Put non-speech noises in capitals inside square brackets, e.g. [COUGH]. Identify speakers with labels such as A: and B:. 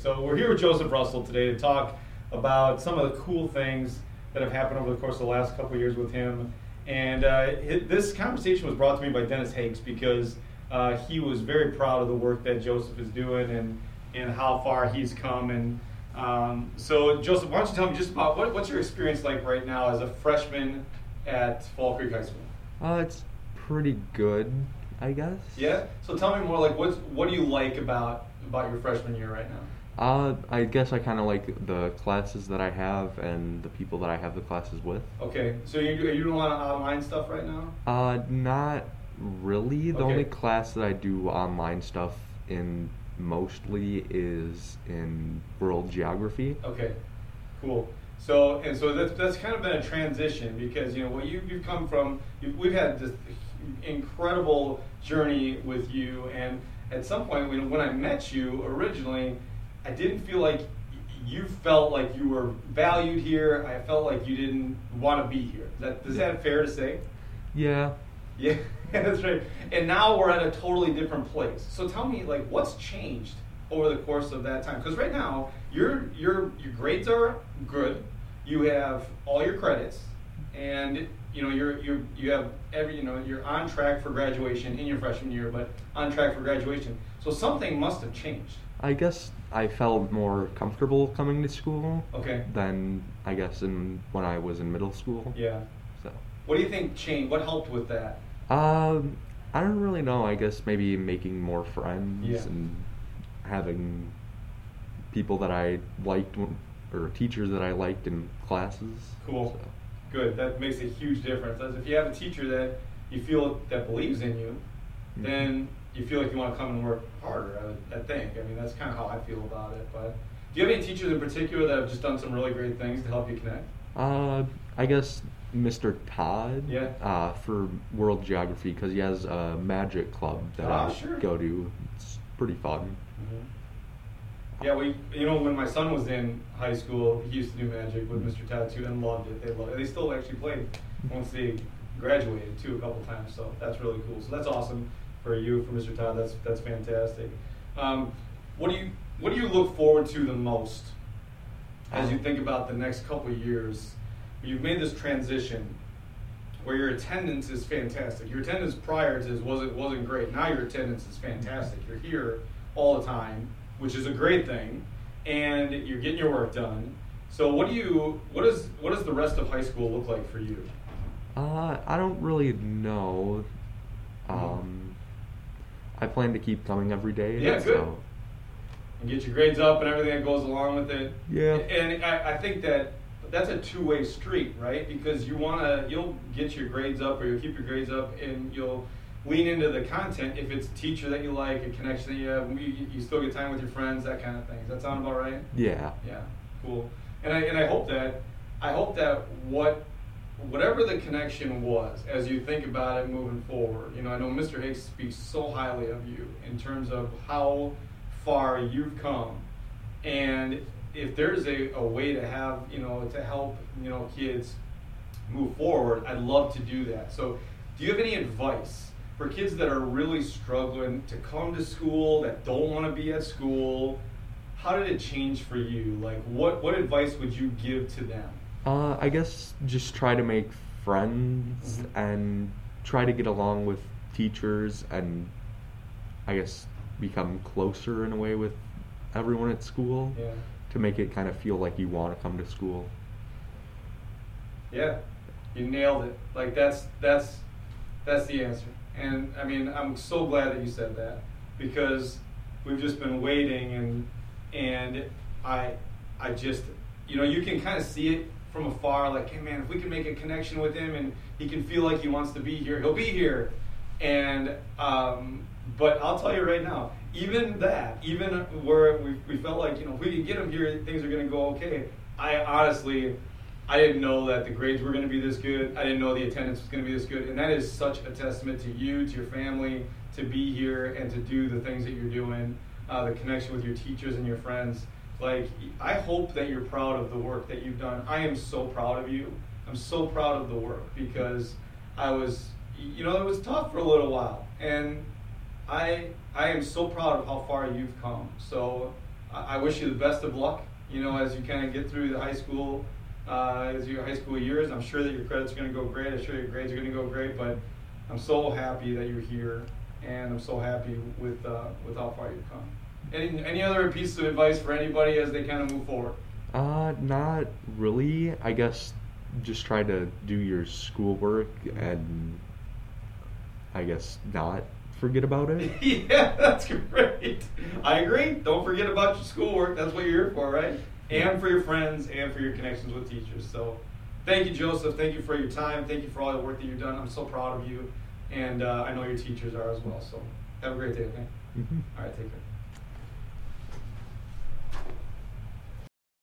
A: So we're here with Joseph Russell today to talk about some of the cool things that have happened over the course of the last couple of years with him. And uh, this conversation was brought to me by Dennis Hakes because uh, he was very proud of the work that Joseph is doing and, and how far he's come. And um, so, Joseph, why don't you tell me just about what, what's your experience like right now as a freshman at Fall Creek High School?
B: Uh, it's pretty good, I guess.
A: Yeah. So tell me more. Like, what's what do you like about about your freshman year right now?
B: Uh, I guess I kind of like the classes that I have and the people that I have the classes with.
A: Okay, so you you doing a lot of online stuff right now?
B: Uh, not really. The
A: Okay.
B: only class that I do online stuff in mostly is in world geography.
A: Okay, cool. So and so that's that's kind of been a transition because you know what you you've come from. you we've had this incredible journey with you, and at some point when when I met you originally, I didn't feel like you felt like you were valued here. I felt like you didn't want to be here. Is that is that fair to say?
B: Yeah.
A: Yeah, [LAUGHS] that's right. And now we're at a totally different place. So tell me, like, what's changed over the course of that time? Because right now, your your your grades are good. You have all your credits, and you know you're you you have every you know you're on track for graduation in your freshman year, but on track for graduation. So something must have changed.
B: I guess I felt more comfortable coming to school
A: Okay.
B: than I guess in when I was in middle school.
A: Yeah.
B: So,
A: What do you think changed? What helped with that?
B: um, I don't really know. I guess maybe making more friends
A: Yeah.
B: and having people that I liked or teachers that I liked in classes.
A: Cool.
B: So,
A: Good. That makes a huge difference. As if you have a teacher that you feel that believes in you,
B: Mhm.
A: then you feel like you want to come and work harder. I, I think. I mean, that's kind of how I feel about it. But do you have any teachers in particular that have just done some really great things to help you connect?
B: Uh, I guess Mr. Todd.
A: Yeah.
B: Uh, for world geography because he has a magic club that
A: Ah,
B: I
A: sure.
B: go to. It's pretty fun.
A: Yeah, we. You know, when my son was in high school, he used to do magic with Mr. Todd too and loved it. They loved it. They still actually played once they graduated too a couple times. So that's really cool. So that's awesome for you, for Mr. Todd. That's that's fantastic. Um, what do you What do you look forward to the most as you think about the next couple years? You've made this transition where your attendance is fantastic. Your attendance prior to this wasn't wasn't great. Now your attendance is fantastic. You're here all the time, which is a great thing, and you're getting your work done. So what do you what does what does the rest of high school look like for you?
B: Uh, I don't really know. I plan to keep coming every day.
A: Yeah, good.
B: so-
A: And get your grades up and everything that goes along with it.
B: Yeah.
A: And I, I think that that's a two-way street, right? Because you wanna you'll get your grades up or you'll keep your grades up and you'll lean into the content if it's a teacher that you like, a connection that you have, you, you still get time with your friends, that kind of thing. Does that sound about right?
B: Yeah.
A: Yeah, cool. And I and I hope that I hope that what whatever the connection was as you think about it moving forward. You know, I know Mr. Hicks speaks so highly of you in terms of how far you've come, and if there's a, a way to have you know to help you know kids move forward, I'd love to do that. So, do you have any advice for kids that are really struggling to come to school, that don't want to be at school? How did it change for you? Like, what, what advice would you give to them?
B: Uh, I guess just try to make friends
A: Mhm.
B: and try to get along with teachers and I guess become closer in a way with everyone at school
A: Yeah.
B: to make it kind of feel like you want to come to school.
A: Yeah, you nailed it. Like that's that's that's the answer. And I mean, I'm so glad that you said that because we've just been waiting and and I I just you know you can kind of see it from afar. Like, hey man, if we can make a connection with him and he can feel like he wants to be here, he'll be here. And um, but I'll tell you right now, even that, even where we, we felt like you know if we can get him here, things are going to go okay. I honestly, I didn't know that the grades were going to be this good. I didn't know the attendance was going to be this good, and that is such a testament to you, to your family, to be here and to do the things that you're doing, uh, the connection with your teachers and your friends. Like, I hope that you're proud of the work that you've done. I am so proud of you. I'm so proud of the work because I was, you know, it was tough for a little while, and I I am so proud of how far you've come. So I, I wish you the best of luck. You know, as you kind of get through the high school, uh, as your high school years, I'm sure that your credits are going to go great. I'm sure your grades are going to go great. But I'm so happy that you're here, and I'm so happy with uh, with how far you've come. Any any other piece of advice for anybody as they kind of move forward?
B: Uh, not really. I guess just try to do your schoolwork and I guess not forget about it. [LAUGHS]
A: yeah, that's great. I agree. Don't forget about your schoolwork. That's what you're here for, right? And for your friends and for your connections with teachers. So, thank you, Joseph. Thank you for your time. Thank you for all the work that you've done. I'm so proud of you, and uh, I know your teachers are as well. So, have a great day. Okay.
B: Mhm.
A: All right, take care.